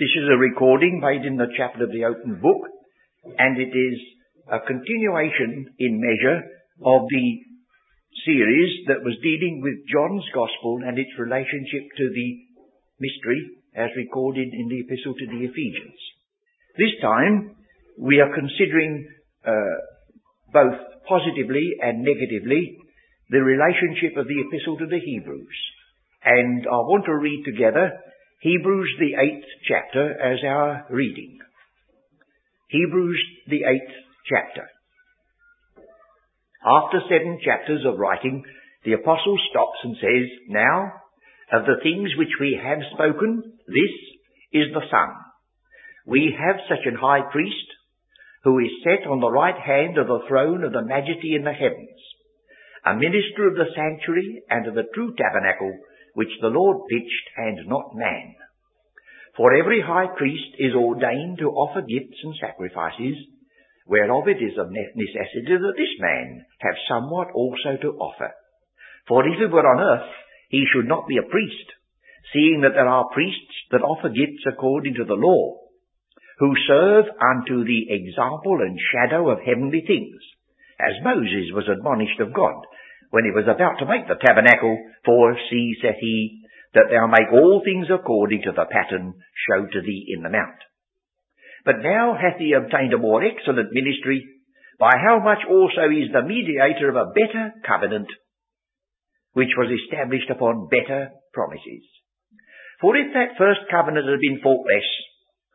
This is a recording made in the chapel of the open book, and it is a continuation in measure of the series that was dealing with John's Gospel and its relationship to the mystery as recorded in the Epistle to the Ephesians. This time, we are considering uh, both positively and negatively the relationship of the Epistle to the Hebrews. And I want to read together Hebrews the eighth chapter as our reading. Hebrews the eighth chapter. After seven chapters of writing, the apostle stops and says, Now, of the things which we have spoken, this is the Son. We have such an high priest who is set on the right hand of the throne of the majesty in the heavens, a minister of the sanctuary and of the true tabernacle which the Lord pitched and not man. For every high priest is ordained to offer gifts and sacrifices, whereof it is of necessity that this man have somewhat also to offer. For if he were on earth, he should not be a priest, seeing that there are priests that offer gifts according to the law, who serve unto the example and shadow of heavenly things, as Moses was admonished of God, when he was about to make the tabernacle, for see, saith he, that thou make all things according to the pattern showed to thee in the mount. But now hath he obtained a more excellent ministry, by how much also is the mediator of a better covenant, which was established upon better promises. For if that first covenant had been faultless,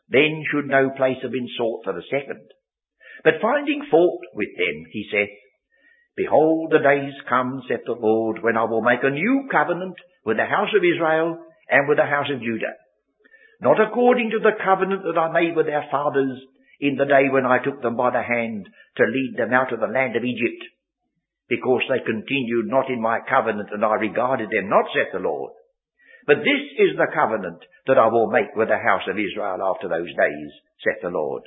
then should no place have been sought for the second. But finding fault with them, he saith, Behold, the days come, saith the Lord, when I will make a new covenant with the house of Israel and with the house of Judah. Not according to the covenant that I made with their fathers in the day when I took them by the hand to lead them out of the land of Egypt, because they continued not in my covenant and I regarded them not, saith the Lord. But this is the covenant that I will make with the house of Israel after those days, saith the Lord.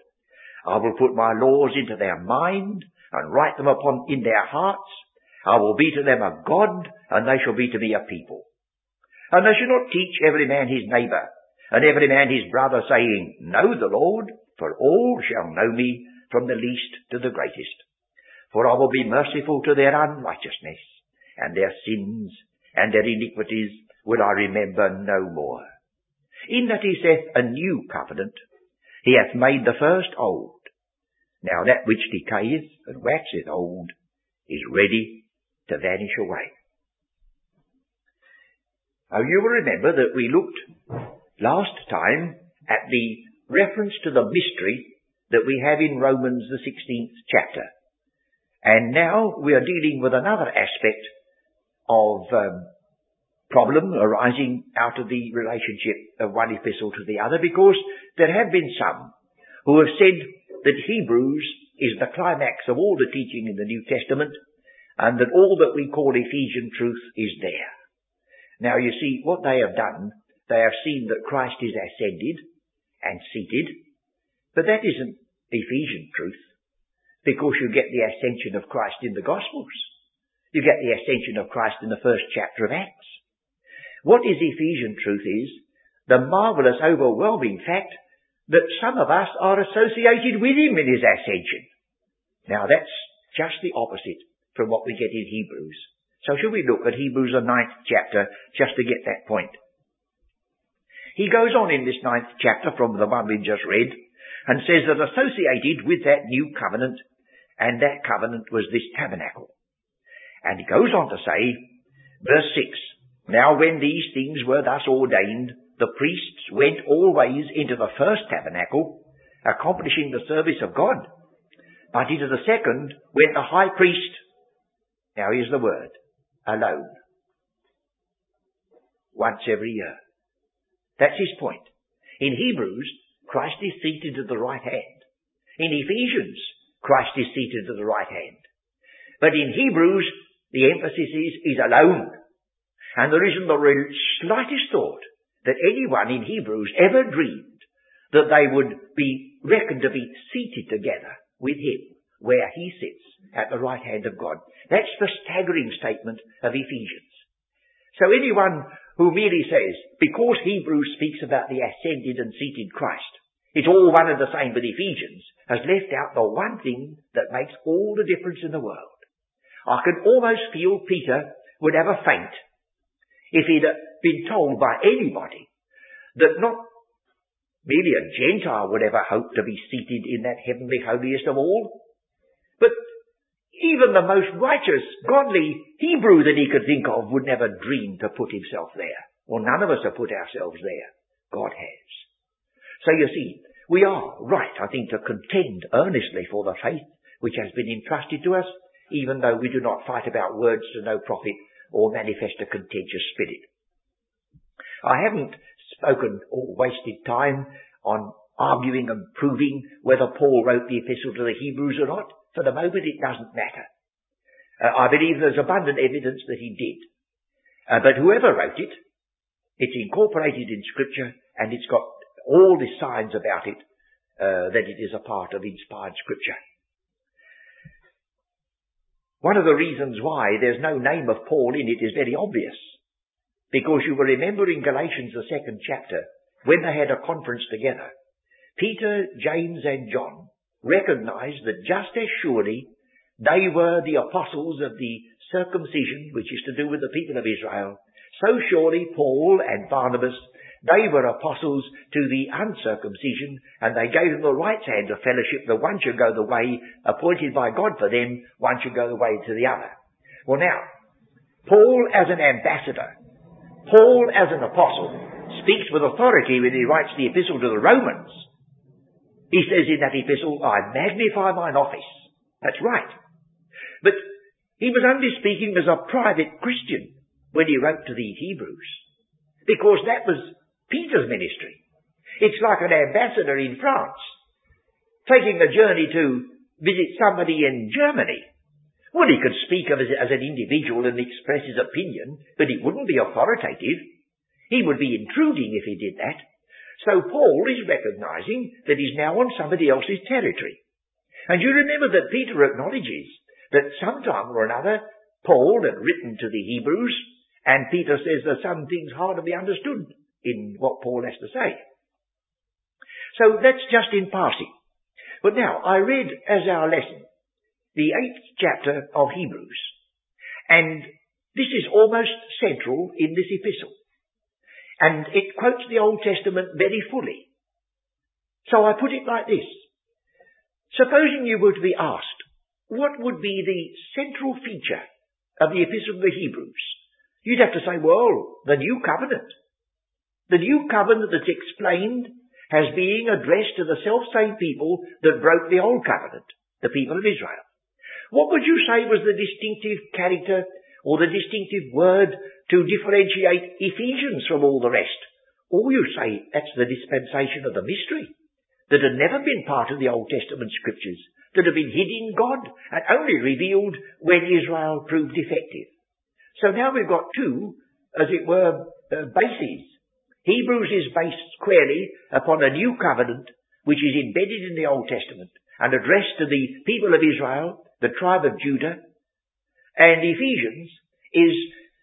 I will put my laws into their mind and write them upon in their hearts. I will be to them a God, and they shall be to me a people. And they shall not teach every man his neighbour, and every man his brother, saying, Know the Lord, for all shall know me, from the least to the greatest. For I will be merciful to their unrighteousness, and their sins, and their iniquities will I remember no more. In that he saith a new covenant, he hath made the first old. Now that which decayeth and waxeth old is ready to vanish away. Now you will remember that we looked last time at the reference to the mystery that we have in Romans the 16th chapter. And now we are dealing with another aspect of um, problem arising out of the relationship of one epistle to the other because there have been some who have said that Hebrews is the climax of all the teaching in the New Testament and that all that we call Ephesian truth is there. Now you see, what they have done, they have seen that Christ is ascended and seated, but that isn't Ephesian truth because you get the ascension of Christ in the Gospels. You get the ascension of Christ in the first chapter of Acts. What is Ephesian truth is the marvelous, overwhelming fact that some of us are associated with him in his ascension. Now that's just the opposite from what we get in Hebrews. So should we look at Hebrews the ninth chapter just to get that point? He goes on in this ninth chapter from the one we just read and says that associated with that new covenant and that covenant was this tabernacle. And he goes on to say, verse 6, Now when these things were thus ordained, the priests went always into the first tabernacle, accomplishing the service of God. But into the second went the high priest. Now here's the word. Alone. Once every year. That's his point. In Hebrews, Christ is seated at the right hand. In Ephesians, Christ is seated at the right hand. But in Hebrews, the emphasis is, is alone. And there isn't the slightest thought that anyone in Hebrews ever dreamed that they would be reckoned to be seated together with him where he sits at the right hand of God. That's the staggering statement of Ephesians. So anyone who merely says, because Hebrews speaks about the ascended and seated Christ, it's all one and the same with Ephesians, has left out the one thing that makes all the difference in the world. I can almost feel Peter would have a faint if he'd been told by anybody that not merely a Gentile would ever hope to be seated in that heavenly holiest of all, but even the most righteous, godly Hebrew that he could think of would never dream to put himself there. Well, none of us have put ourselves there. God has. So you see, we are right, I think, to contend earnestly for the faith which has been entrusted to us, even though we do not fight about words to no profit or manifest a contentious spirit. I haven't spoken or wasted time on arguing and proving whether Paul wrote the epistle to the Hebrews or not. For the moment, it doesn't matter. Uh, I believe there's abundant evidence that he did. Uh, but whoever wrote it, it's incorporated in Scripture and it's got all the signs about it uh, that it is a part of inspired Scripture. One of the reasons why there's no name of Paul in it is very obvious. Because you will remember in Galatians, the second chapter, when they had a conference together, Peter, James, and John recognized that just as surely they were the apostles of the circumcision, which is to do with the people of Israel, so surely Paul and Barnabas they were apostles to the uncircumcision, and they gave them the right hand of fellowship that one should go the way appointed by God for them, one should go the way to the other. Well now, Paul as an ambassador, Paul as an apostle, speaks with authority when he writes the epistle to the Romans. He says in that epistle, I magnify mine office. That's right. But he was only speaking as a private Christian when he wrote to the Hebrews. Because that was Peter's ministry. It's like an ambassador in France taking a journey to visit somebody in Germany. Well, he could speak of it as an individual and express his opinion, but it wouldn't be authoritative. He would be intruding if he did that. So Paul is recognizing that he's now on somebody else's territory. And you remember that Peter acknowledges that sometime or another Paul had written to the Hebrews, and Peter says there's some things hard to be understood in what Paul has to say. So that's just in passing. But now, I read as our lesson the eighth chapter of Hebrews, and this is almost central in this epistle. And it quotes the Old Testament very fully. So I put it like this. Supposing you were to be asked, what would be the central feature of the Epistle of the Hebrews? You'd have to say, well, the New Covenant. The new covenant that's explained as being addressed to the self-same people that broke the old covenant, the people of Israel. What would you say was the distinctive character or the distinctive word to differentiate Ephesians from all the rest? Or you say that's the dispensation of the mystery that had never been part of the Old Testament scriptures, that had been hid in God and only revealed when Israel proved effective. So now we've got two, as it were, uh, bases Hebrews is based squarely upon a new covenant which is embedded in the Old Testament and addressed to the people of Israel, the tribe of Judah. And Ephesians is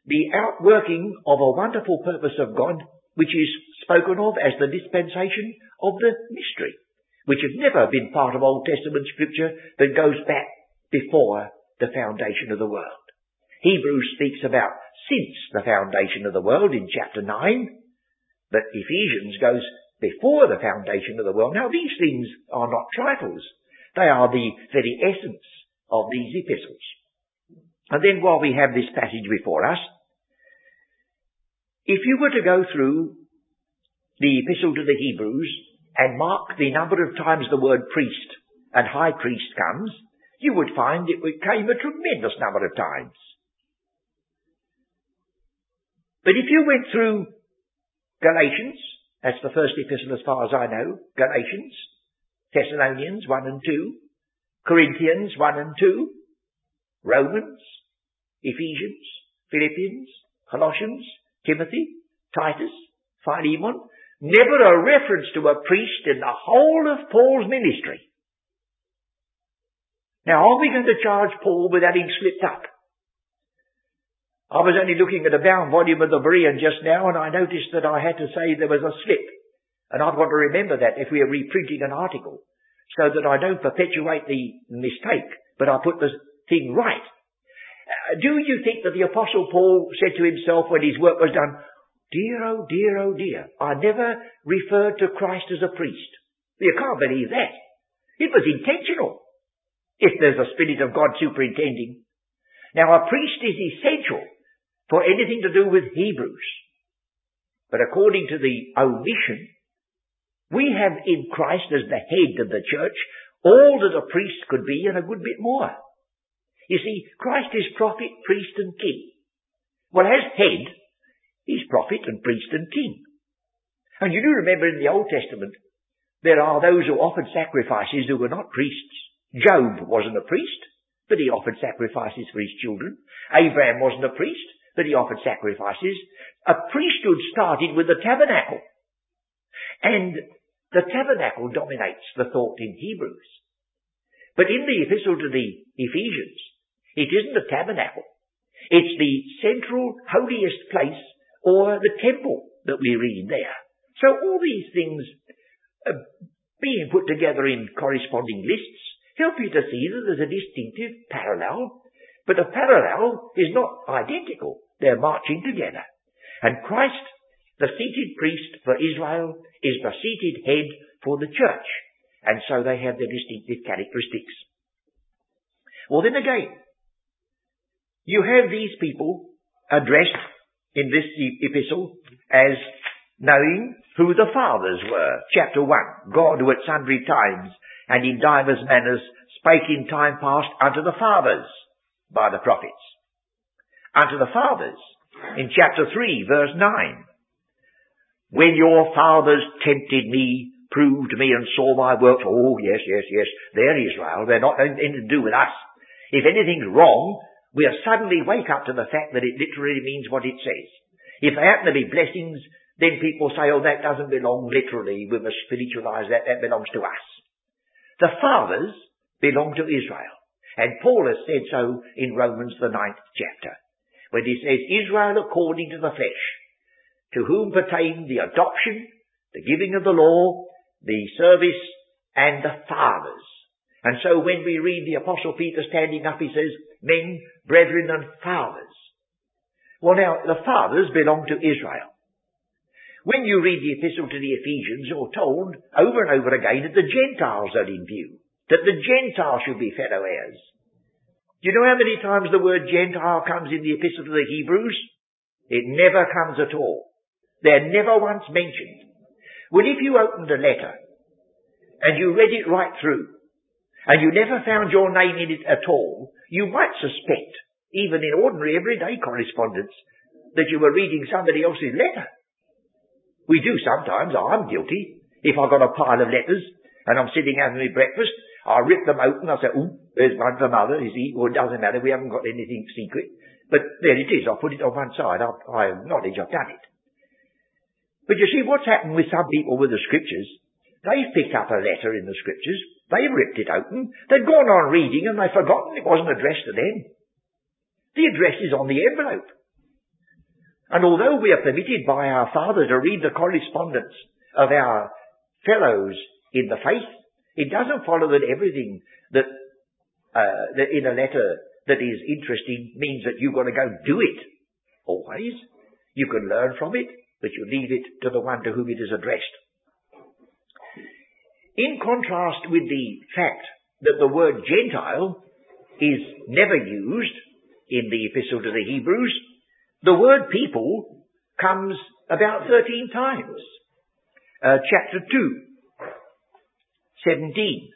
the outworking of a wonderful purpose of God which is spoken of as the dispensation of the mystery, which had never been part of Old Testament scripture that goes back before the foundation of the world. Hebrews speaks about since the foundation of the world in chapter 9, but Ephesians goes before the foundation of the world. Now these things are not trifles. They are the very essence of these epistles. And then while we have this passage before us, if you were to go through the epistle to the Hebrews and mark the number of times the word priest and high priest comes, you would find it came a tremendous number of times. But if you went through Galatians, that's the first epistle as far as I know. Galatians, Thessalonians 1 and 2, Corinthians 1 and 2, Romans, Ephesians, Philippians, Colossians, Timothy, Titus, Philemon. Never a reference to a priest in the whole of Paul's ministry. Now, are we going to charge Paul with having slipped up? I was only looking at a bound volume of the Berean just now and I noticed that I had to say there was a slip. And I'd want to remember that if we are reprinting an article so that I don't perpetuate the mistake, but I put the thing right. Uh, do you think that the apostle Paul said to himself when his work was done, dear, oh dear, oh dear, I never referred to Christ as a priest. You can't believe that. It was intentional. If there's a Spirit of God superintending. Now a priest is essential for anything to do with Hebrews. But according to the omission, we have in Christ as the head of the church all that a priest could be and a good bit more. You see, Christ is prophet, priest and king. Well, as head, he's prophet and priest and king. And you do remember in the Old Testament, there are those who offered sacrifices who were not priests. Job wasn't a priest, but he offered sacrifices for his children. Abraham wasn't a priest, but he offered sacrifices. A priesthood started with the tabernacle. And the tabernacle dominates the thought in Hebrews. But in the epistle to the Ephesians, it isn't the tabernacle. It's the central holiest place or the temple that we read there. So all these things uh, being put together in corresponding lists help you to see that there's a distinctive parallel, but the parallel is not identical. They're marching together. And Christ, the seated priest for Israel, is the seated head for the church. And so they have their distinctive characteristics. Well then again, you have these people addressed in this epistle as knowing who the fathers were. Chapter 1. God who at sundry times and in divers manners spake in time past unto the fathers by the prophets unto the fathers. In chapter 3, verse 9. When your fathers tempted me, proved me and saw my works, oh yes, yes, yes, they're Israel, they're not anything to do with us. If anything's wrong, we'll suddenly wake up to the fact that it literally means what it says. If they happen to be blessings, then people say, oh, that doesn't belong literally, we must spiritualize that, that belongs to us. The fathers belong to Israel. And Paul has said so in Romans the ninth chapter when he says Israel according to the flesh, to whom pertain the adoption, the giving of the law, the service, and the fathers. And so when we read the Apostle Peter standing up, he says, men, brethren, and fathers. Well now, the fathers belong to Israel. When you read the epistle to the Ephesians, you're told over and over again that the Gentiles are in view, that the Gentiles should be fellow heirs. Do you know how many times the word Gentile comes in the epistle to the Hebrews? It never comes at all. They're never once mentioned. Well, if you opened a letter and you read it right through and you never found your name in it at all, you might suspect, even in ordinary everyday correspondence, that you were reading somebody else's letter. We do sometimes. I'm guilty. If I've got a pile of letters and I'm sitting having my breakfast I rip them open. I say, oh, there's one for mother, you he? Well, it doesn't matter. We haven't got anything secret. But there it is. I'll put it on one side. I, I acknowledge I've done it. But you see, what's happened with some people with the scriptures, they've picked up a letter in the scriptures, they've ripped it open, they've gone on reading and they've forgotten it wasn't addressed to them. The address is on the envelope. And although we are permitted by our Father to read the correspondence of our fellows in the faith, it doesn't follow that everything that, uh, that in a letter that is interesting means that you've got to go do it. Always. You can learn from it, but you leave it to the one to whom it is addressed. In contrast with the fact that the word Gentile is never used in the epistle to the Hebrews, the word people comes about 13 times. Uh, chapter 2, 17.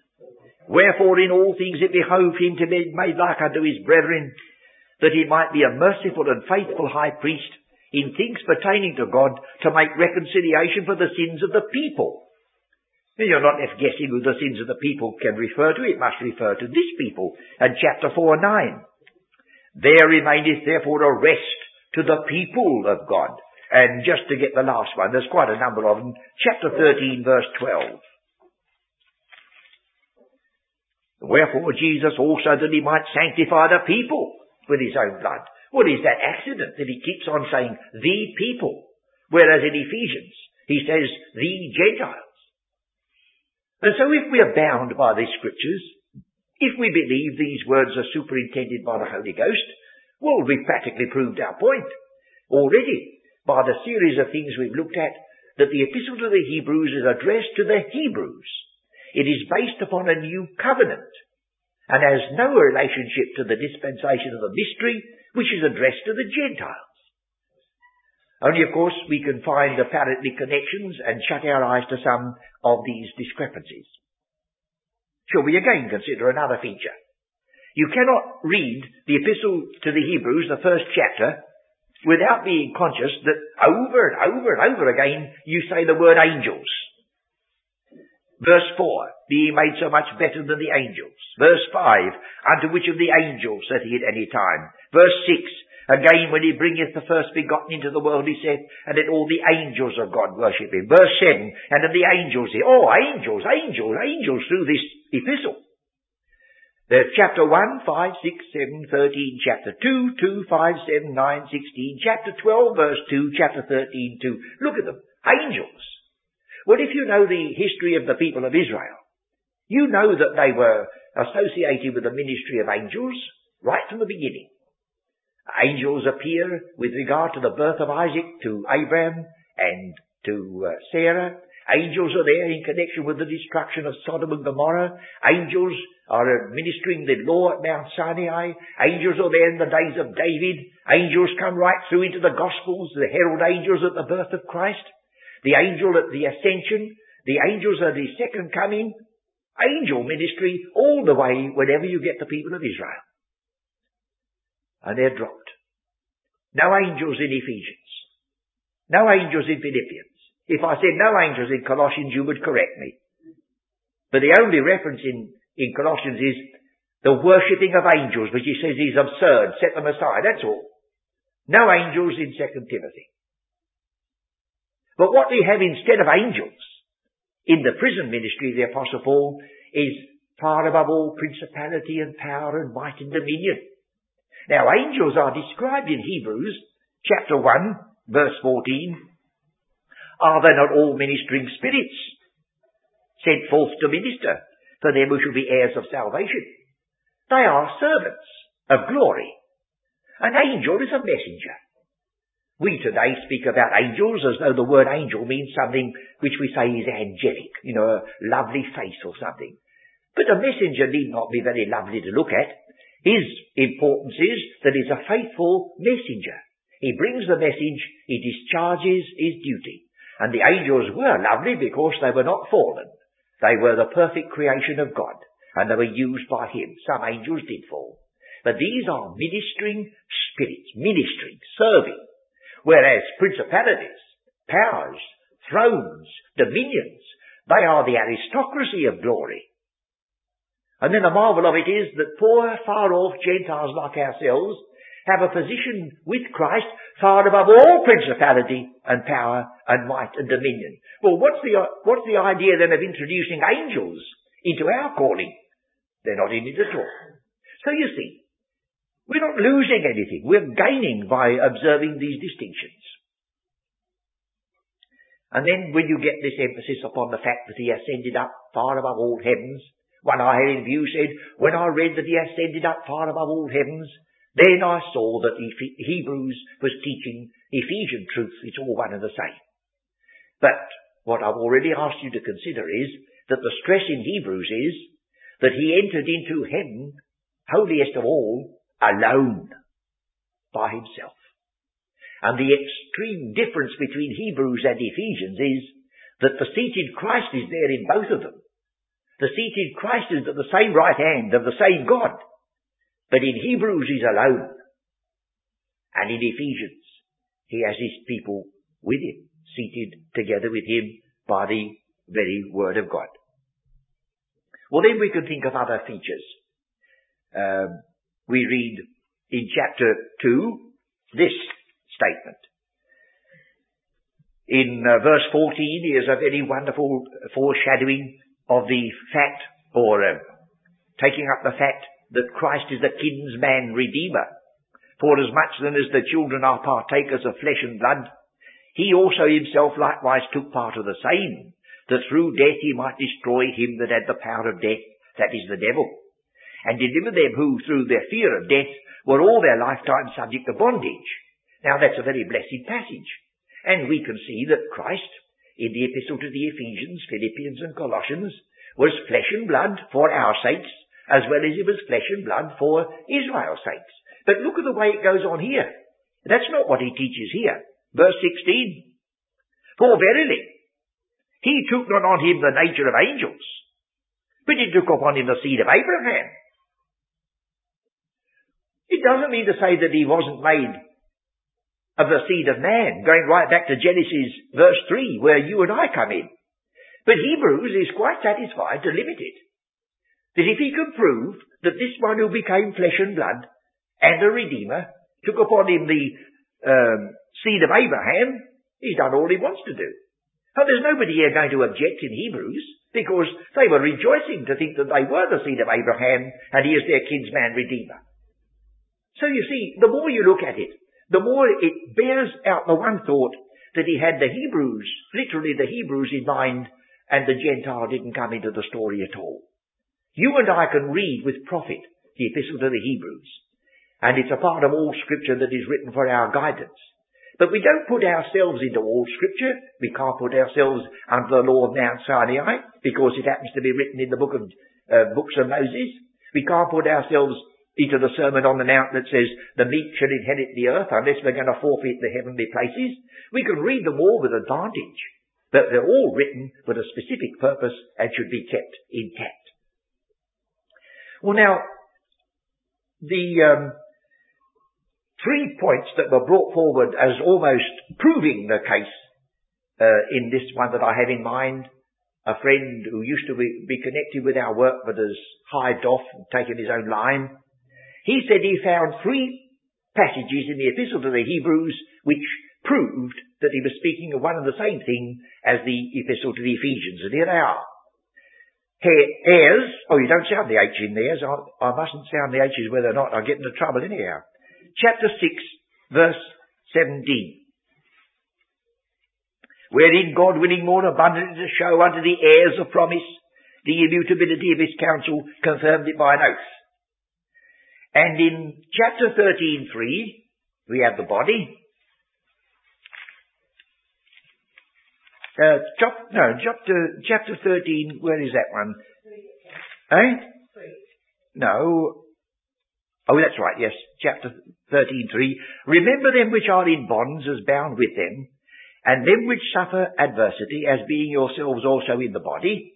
Wherefore in all things it behoved him to be made like unto his brethren, that he might be a merciful and faithful high priest in things pertaining to God to make reconciliation for the sins of the people. You're not left guessing who the sins of the people can refer to. It must refer to this people. And chapter 4 9. There remaineth therefore a rest to the people of God. And just to get the last one, there's quite a number of them. Chapter 13 verse 12. Wherefore Jesus also that he might sanctify the people with his own blood. Well, is that accident that he keeps on saying the people, whereas in Ephesians he says the Gentiles? And so if we are bound by these scriptures, if we believe these words are superintended by the Holy Ghost, well, we've practically proved our point already by the series of things we've looked at that the epistle to the Hebrews is addressed to the Hebrews. It is based upon a new covenant and has no relationship to the dispensation of the mystery which is addressed to the Gentiles. Only, of course, we can find apparently connections and shut our eyes to some of these discrepancies. Shall we again consider another feature? You cannot read the epistle to the Hebrews, the first chapter, without being conscious that over and over and over again you say the word angels. Verse 4, being made so much better than the angels. Verse 5, unto which of the angels saith he at any time. Verse 6, again when he bringeth the first begotten into the world, he saith, and let all the angels of God worship him. Verse 7, and of the angels, oh, angels, angels, angels through this epistle. There's chapter 1, 5, 6, 7, 13, chapter 2, 2, 5, 7, 9, 16, chapter 12, verse 2, chapter 13, 2. Look at them. Angels. Well, if you know the history of the people of Israel, you know that they were associated with the ministry of angels right from the beginning. Angels appear with regard to the birth of Isaac to Abraham and to uh, Sarah. Angels are there in connection with the destruction of Sodom and Gomorrah. Angels are administering the law at Mount Sinai. Angels are there in the days of David. Angels come right through into the Gospels, the herald angels at the birth of Christ the angel at the ascension, the angels at the second coming, angel ministry all the way whenever you get the people of Israel. And they're dropped. No angels in Ephesians. No angels in Philippians. If I said no angels in Colossians, you would correct me. But the only reference in, in Colossians is the worshipping of angels, which he says is absurd. Set them aside. That's all. No angels in 2 Timothy. But what we have instead of angels in the prison ministry of the Apostle Paul is far above all principality and power and might and dominion. Now angels are described in Hebrews chapter 1 verse 14. Are they not all ministering spirits sent forth to minister for them who shall be heirs of salvation? They are servants of glory. An angel is a messenger. We today speak about angels as though the word angel means something which we say is angelic, you know, a lovely face or something. But a messenger need not be very lovely to look at. His importance is that he's a faithful messenger. He brings the message, he discharges his duty. And the angels were lovely because they were not fallen. They were the perfect creation of God, and they were used by him. Some angels did fall. But these are ministering spirits, ministering, serving, Whereas principalities, powers, thrones, dominions, they are the aristocracy of glory. And then the marvel of it is that poor, far off Gentiles like ourselves have a position with Christ far above all principality and power and might and dominion. Well, what's the, what's the idea then of introducing angels into our calling? They're not in it at all. So you see, we're not losing anything. We're gaining by observing these distinctions. And then when you get this emphasis upon the fact that he ascended up far above all heavens, one I had in view said, when I read that he ascended up far above all heavens, then I saw that Hebrews was teaching Ephesian truth. It's all one and the same. But what I've already asked you to consider is that the stress in Hebrews is that he entered into heaven, holiest of all, alone by himself. And the extreme difference between Hebrews and Ephesians is that the seated Christ is there in both of them. The seated Christ is at the same right hand of the same God. But in Hebrews he's alone. And in Ephesians he has his people with him, seated together with him by the very word of God. Well then we can think of other features. Um, we read in chapter 2 this statement. In uh, verse 14 is a very wonderful foreshadowing of the fact, or uh, taking up the fact that Christ is the kinsman redeemer. For as much then as the children are partakers of flesh and blood, he also himself likewise took part of the same, that through death he might destroy him that had the power of death, that is the devil, and deliver them who through their fear of death were all their lifetime subject to bondage. Now that's a very blessed passage. And we can see that Christ, in the epistle to the Ephesians, Philippians and Colossians, was flesh and blood for our sakes, as well as it was flesh and blood for Israel's sakes. But look at the way it goes on here. That's not what he teaches here. Verse 16. For verily, he took not on him the nature of angels, but he took upon him the seed of Abraham. It doesn't mean to say that he wasn't made of the seed of man, going right back to Genesis verse 3, where you and I come in. But Hebrews is quite satisfied to limit it. That if he can prove that this one who became flesh and blood and a redeemer, took upon him the um, seed of Abraham, he's done all he wants to do. And there's nobody here going to object in Hebrews, because they were rejoicing to think that they were the seed of Abraham, and he is their kinsman redeemer. So you see, the more you look at it, the more it bears out the one thought that he had the Hebrews, literally the Hebrews in mind, and the Gentile didn't come into the story at all. You and I can read with profit the epistle to the Hebrews and it's a part of all scripture that is written for our guidance. But we don't put ourselves into all scripture. We can't put ourselves under the law of Mount Sinai because it happens to be written in the book of uh, books of Moses. We can't put ourselves into the Sermon on the Mount that says the meek shall inherit the earth unless we're going to forfeit the heavenly places. We can read them all with advantage, but they're all written with a specific purpose and should be kept intact. Well now, the um, three points that were brought forward as almost proving the case uh, in this one that I have in mind. A friend who used to be connected with our work but has hived off and taken his own line. He said he found three passages in the epistle to the Hebrews which proved that he was speaking of one and the same thing as the epistle to the Ephesians, and here they are. Heirs, oh you don't sound the H in there, I, I mustn't sound the H's whether or not I get into trouble anyhow chapter 6, verse 17. Wherein God willing more abundantly to show unto the heirs of promise the immutability of his counsel, confirmed it by an oath. And in chapter 13, 3, we have the body. Uh, chop, no, chapter, chapter 13, where is that one? Eh? No, Oh, that's right, yes. Chapter 13.3. Remember them which are in bonds as bound with them, and them which suffer adversity as being yourselves also in the body.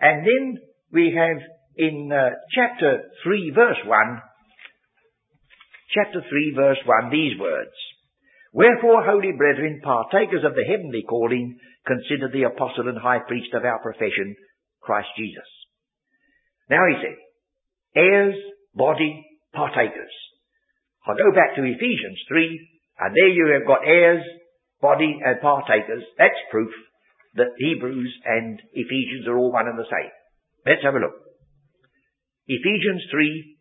And then we have in uh, chapter 3 verse 1, chapter 3 verse 1, these words. Wherefore, holy brethren, partakers of the heavenly calling, consider the apostle and high priest of our profession, Christ Jesus. Now he said, heirs, body, partakers. I'll go back to Ephesians 3, and there you have got heirs, body, and partakers. That's proof that Hebrews and Ephesians are all one and the same. Let's have a look. Ephesians 3,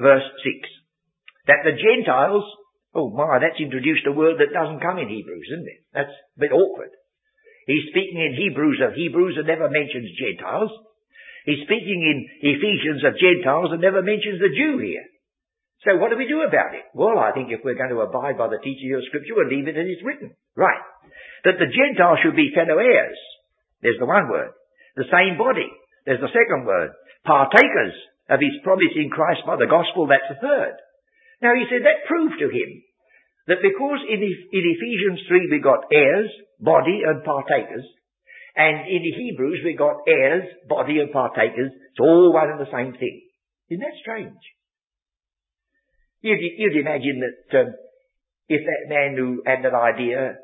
verse 6. That the Gentiles, oh my, that's introduced a word that doesn't come in Hebrews, isn't it? That's a bit awkward. He's speaking in Hebrews of Hebrews and never mentions Gentiles. He's speaking in Ephesians of Gentiles and never mentions the Jew here. So what do we do about it? Well, I think if we're going to abide by the teaching of Scripture, we'll leave it as it's written. Right. That the Gentiles should be fellow heirs. There's the one word. The same body. There's the second word. Partakers of his promise in Christ by the gospel. That's the third. Now he said that proved to him that because in, Ephesians 3 we got heirs, body and partakers, and in Hebrews, we've got heirs, body and partakers. It's all one and the same thing. Isn't that strange? You'd, you'd imagine that um, if that man who had that idea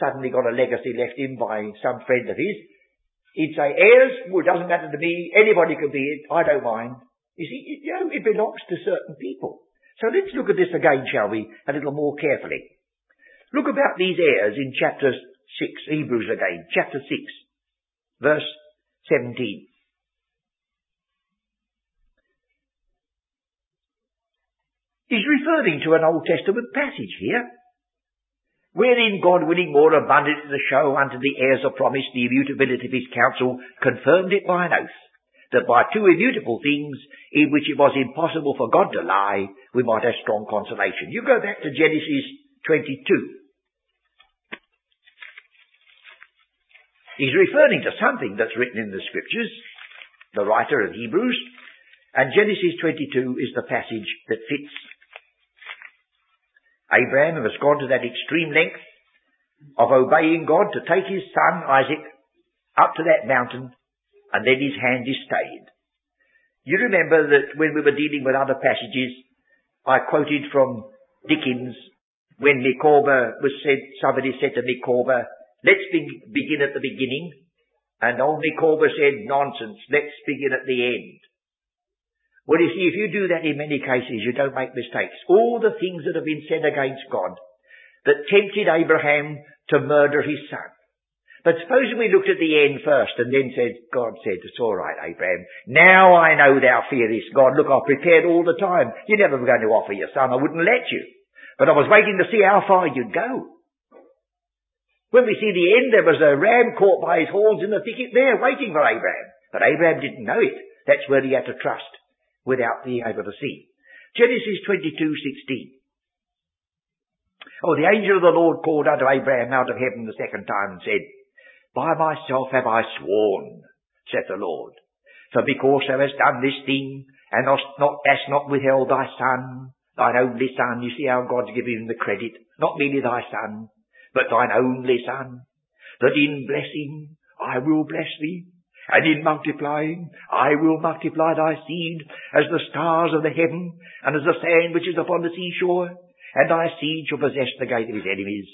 suddenly got a legacy left him by some friend of his, he'd say, heirs, well, it doesn't matter to me. Anybody can be it. I don't mind. You see, it, you know, it belongs to certain people. So let's look at this again, shall we, a little more carefully. Look about these heirs in chapter 6, Hebrews again, chapter 6, verse 17. He's referring to an Old Testament passage here, wherein God, willing more abundantly to show unto the heirs of promise the immutability of his counsel, confirmed it by an oath, that by two immutable things, in which it was impossible for God to lie, we might have strong consolation. You go back to Genesis 22. He's referring to something that's written in the scriptures, the writer of Hebrews, and Genesis 22 is the passage that fits. Abraham has gone to that extreme length of obeying God to take his son Isaac up to that mountain and then his hand is stayed. You remember that when we were dealing with other passages, I quoted from Dickens when Micawber was said, somebody said to Micawber, let's be- begin at the beginning. And old Micawber said, nonsense, let's begin at the end. Well, you see, if you do that in many cases, you don't make mistakes. All the things that have been said against God that tempted Abraham to murder his son, but supposing we looked at the end first and then said, God said, it's all right, Abraham. Now I know thou fearest God. Look, I've prepared all the time. You never were going to offer your son. I wouldn't let you. But I was waiting to see how far you'd go. When we see the end, there was a ram caught by his horns in the thicket there, waiting for Abraham. But Abraham didn't know it. That's where he had to trust, without being able to see. Genesis 22:16. Oh, the angel of the Lord called unto Abraham out of heaven the second time and said, by myself have I sworn, saith the Lord. For because thou hast done this thing, and hast not, hast not withheld thy son, thine only son, you see how God's giving him the credit, not merely thy son, but thine only son, that in blessing I will bless thee, and in multiplying I will multiply thy seed as the stars of the heaven, and as the sand which is upon the seashore, and thy seed shall possess the gate of his enemies.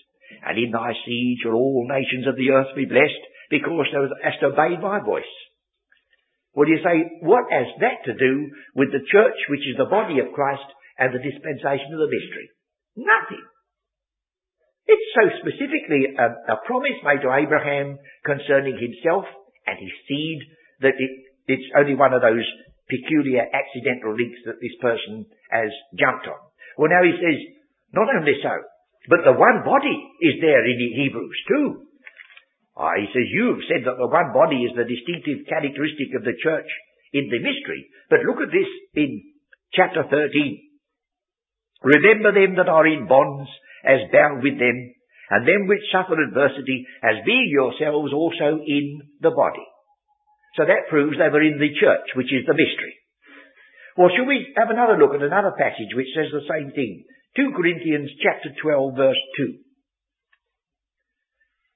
And in thy seed shall all nations of the earth be blessed, because thou hast obeyed my voice. Well, you say, what has that to do with the church, which is the body of Christ, and the dispensation of the mystery? Nothing. It's so specifically a, a promise made to Abraham concerning himself and his seed that it, it's only one of those peculiar accidental links that this person has jumped on. Well, now he says, not only so, but the one body is there in the Hebrews too. Ah, he says, you've said that the one body is the distinctive characteristic of the church in the mystery. But look at this in chapter 13. Remember them that are in bonds as bound with them, and them which suffer adversity as being yourselves also in the body. So that proves they were in the church, which is the mystery. Well, shall we have another look at another passage which says the same thing? 2 Corinthians chapter 12 verse 2.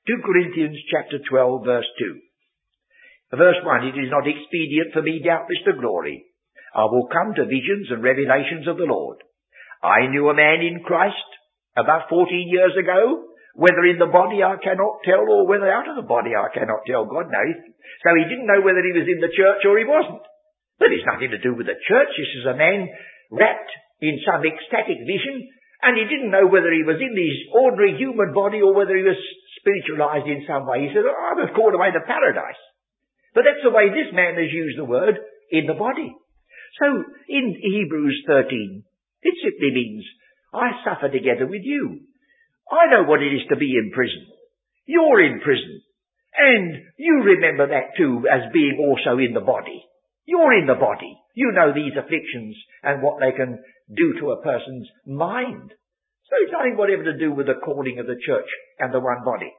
2 Corinthians chapter 12 verse 2. Verse 1, it is not expedient for me doubtless to glory. I will come to visions and revelations of the Lord. I knew a man in Christ about 14 years ago, whether in the body I cannot tell or whether out of the body I cannot tell, God knows. So he didn't know whether he was in the church or he wasn't. But it's nothing to do with the church. This is a man wrapped in some ecstatic vision, and he didn't know whether he was in his ordinary human body or whether he was spiritualized in some way. He said, oh, I was called away to paradise. But that's the way this man has used the word in the body. So in Hebrews 13, it simply means, I suffer together with you. I know what it is to be in prison. You're in prison. And you remember that too as being also in the body. You're in the body. You know these afflictions and what they can do to a person's mind. So it's nothing whatever to do with the calling of the church and the one body.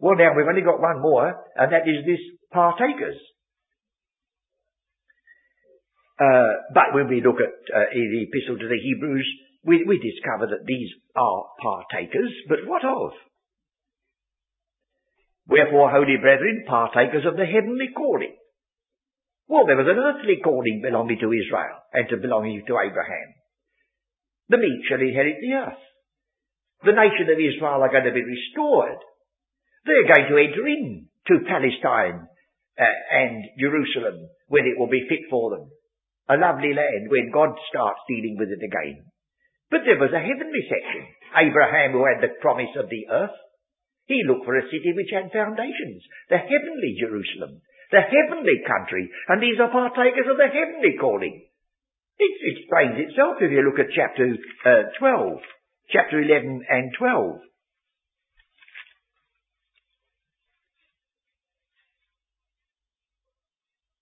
Well now, we've only got one more, and that is this partakers. Uh, but when we look at uh, the epistle to the Hebrews, we, we discover that these are partakers, but what of? Wherefore, holy brethren, partakers of the heavenly calling. Well, there was an earthly calling belonging to Israel and to belonging to Abraham. The meek shall inherit the earth. The nation of Israel are going to be restored. They're going to enter in to Palestine uh, and Jerusalem when it will be fit for them. A lovely land when God starts dealing with it again. But there was a heavenly section. Abraham who had the promise of the earth. He looked for a city which had foundations. The heavenly Jerusalem. The heavenly country. And these are partakers of the heavenly calling. It explains itself if you look at chapter uh, 12, chapter 11 and 12.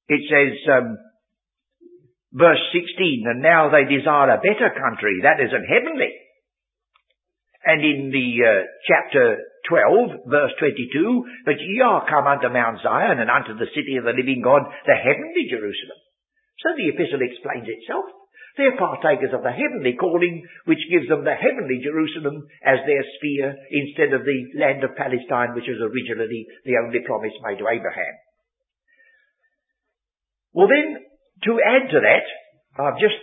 It says, um, verse 16, and now they desire a better country, that is an heavenly. And in the uh, chapter 12, verse 22, but ye are come unto Mount Zion and unto the city of the living God, the heavenly Jerusalem. So the epistle explains itself. They're partakers of the heavenly calling, which gives them the heavenly Jerusalem as their sphere instead of the land of Palestine, which was originally the only promise made to Abraham. Well then, to add to that, I've just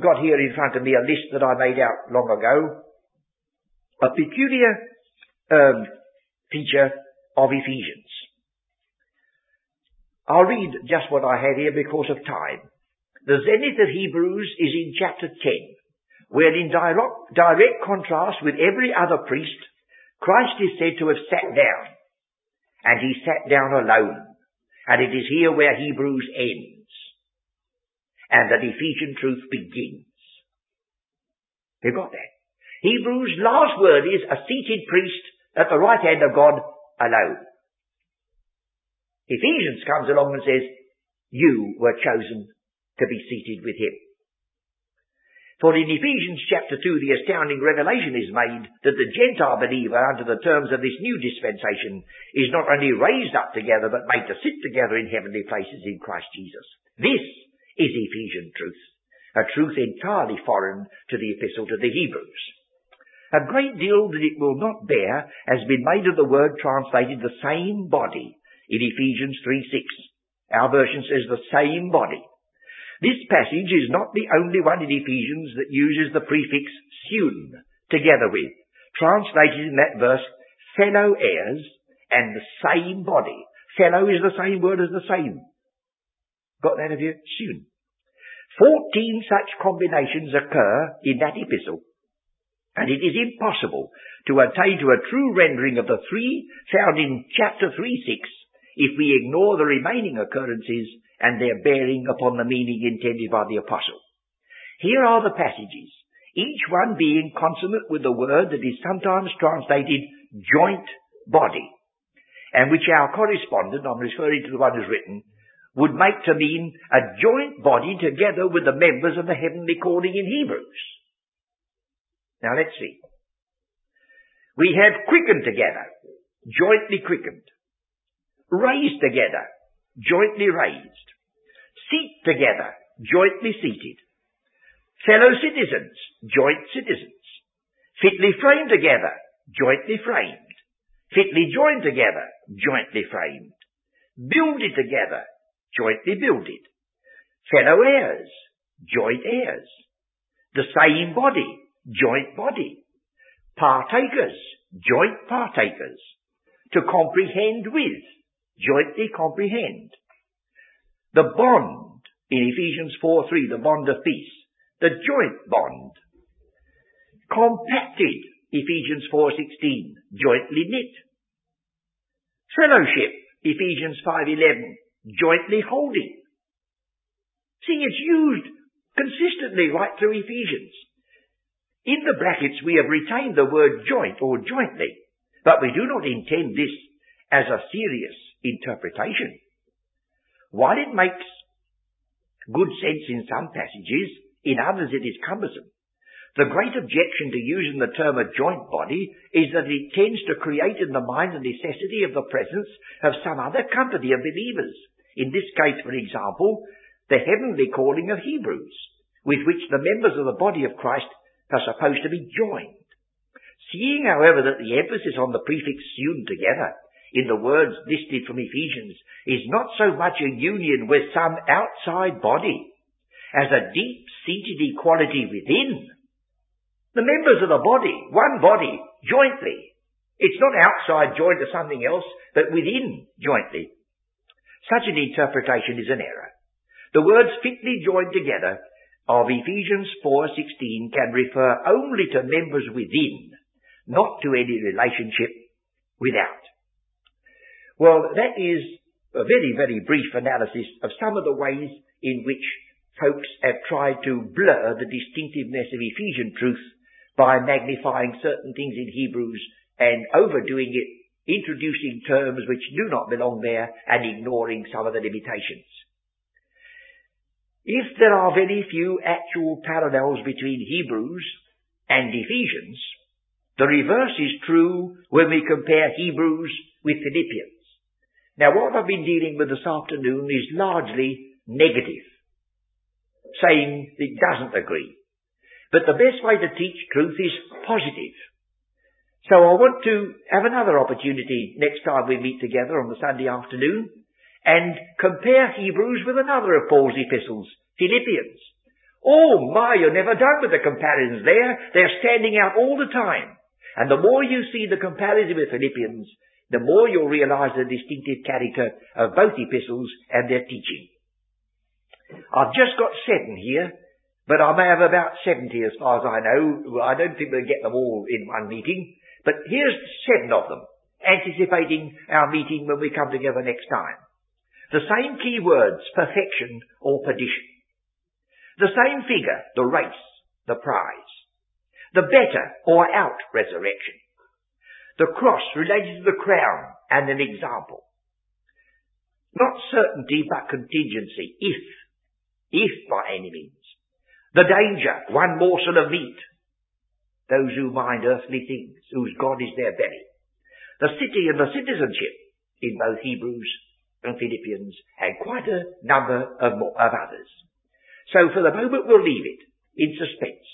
got here in front of me a list that I made out long ago a peculiar um, feature of Ephesians. I'll read just what I have here because of time. The zenith of Hebrews is in chapter 10, where in direct, direct contrast with every other priest, Christ is said to have sat down, and he sat down alone. And it is here where Hebrews ends, and that Ephesian truth begins. You got that? Hebrews' last word is a seated priest at the right hand of God alone. Ephesians comes along and says, you were chosen to be seated with him. For in Ephesians chapter 2, the astounding revelation is made that the Gentile believer under the terms of this new dispensation is not only raised up together, but made to sit together in heavenly places in Christ Jesus. This is Ephesian truth, a truth entirely foreign to the epistle to the Hebrews. A great deal that it will not bear has been made of the word translated the same body in Ephesians 3 6. Our version says the same body. This passage is not the only one in Ephesians that uses the prefix sun together with, translated in that verse, fellow heirs and the same body. Fellow is the same word as the same. Got that of you? Soon. Fourteen such combinations occur in that epistle and it is impossible to attain to a true rendering of the three found in chapter 3 6 if we ignore the remaining occurrences and their bearing upon the meaning intended by the apostle. Here are the passages, each one being consonant with the word that is sometimes translated joint body, and which our correspondent, I'm referring to the one who's written, would make to mean a joint body together with the members of the heavenly calling in Hebrews. Now let's see. We have quickened together, jointly quickened. Raised together, jointly raised. Seat together, jointly seated. Fellow citizens, joint citizens. Fitly framed together, jointly framed. Fitly joined together, jointly framed. Builded together, jointly builded. Fellow heirs, joint heirs. The same body, joint body. Partakers, joint partakers. To comprehend with, jointly comprehend. The bond in Ephesians 4 3, the bond of peace. The joint bond. Compacted, Ephesians 4:16, jointly knit. Fellowship, Ephesians 5:11, jointly holding. See, it's used consistently right through Ephesians. In the brackets we have retained the word joint or jointly, but we do not intend this as a serious interpretation. While it makes good sense in some passages, in others it is cumbersome. The great objection to using the term a joint body is that it tends to create in the mind the necessity of the presence of some other company of believers. In this case, for example, the heavenly calling of Hebrews, with which the members of the body of Christ are supposed to be joined. Seeing, however, that the emphasis on the prefix "sun" together in the words listed from Ephesians is not so much a union with some outside body as a deep-seated equality within. The members of the body, one body, jointly. It's not outside joined to something else, but within jointly. Such an interpretation is an error. The words fitly joined together of Ephesians 4:16 can refer only to members within, not to any relationship without. Well, that is a very, very brief analysis of some of the ways in which folks have tried to blur the distinctiveness of Ephesian truth by magnifying certain things in Hebrews and overdoing it, introducing terms which do not belong there and ignoring some of the limitations. If there are very few actual parallels between Hebrews and Ephesians, the reverse is true when we compare Hebrews with Philippians. Now what I've been dealing with this afternoon is largely negative, saying it doesn't agree. But the best way to teach truth is positive. So I want to have another opportunity next time we meet together on the Sunday afternoon and compare Hebrews with another of Paul's epistles, Philippians. Oh my, you're never done with the comparisons there. They're standing out all the time. And the more you see the comparison with Philippians, the more you'll realize the distinctive character of both epistles and their teaching. I've just got seven here, but I may have about 70 as far as I know. I don't think we'll get them all in one meeting. But here's seven of them, anticipating our meeting when we come together next time. The same key words, perfection or perdition. The same figure, the race, the prize. The better or out resurrection. The cross related to the crown and an example. Not certainty but contingency, if, if by any means. The danger, one morsel of meat, those who mind earthly things, whose God is their belly. The city and the citizenship in both Hebrews and Philippians, and quite a number of, more, of others. So for the moment we'll leave it in suspense.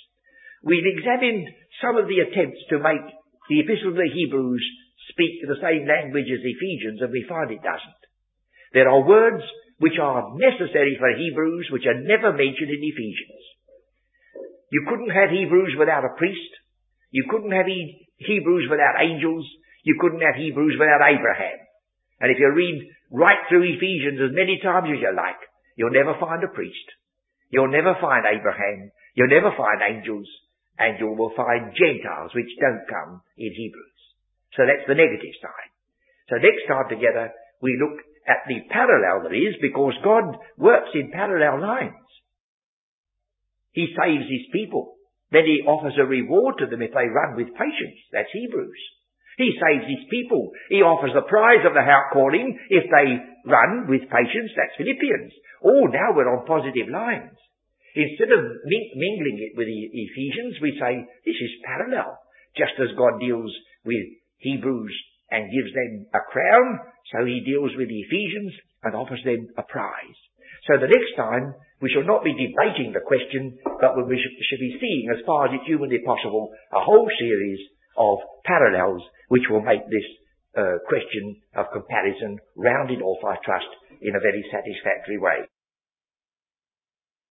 We've examined some of the attempts to make the Epistle of the Hebrews speak the same language as Ephesians, and we find it doesn't. There are words which are necessary for Hebrews which are never mentioned in Ephesians. You couldn't have Hebrews without a priest. You couldn't have Hebrews without angels. You couldn't have Hebrews without Abraham. And if you read right through Ephesians as many times as you like, you'll never find a priest. You'll never find Abraham. You'll never find angels. And you will find Gentiles which don't come in Hebrews. So that's the negative side. So next time together, we look at the parallel there is because God works in parallel lines. He saves his people. Then he offers a reward to them if they run with patience. That's Hebrews. He saves his people. He offers the prize of the calling if they run with patience. That's Philippians. Oh, now we're on positive lines. Instead of mingling it with Ephesians, we say this is parallel. Just as God deals with Hebrews and gives them a crown, so he deals with Ephesians and offers them a prize. So the next time, we shall not be debating the question, but we should be seeing, as far as it's humanly possible, a whole series of parallels which will make this uh, question of comparison rounded off, I trust, in a very satisfactory way.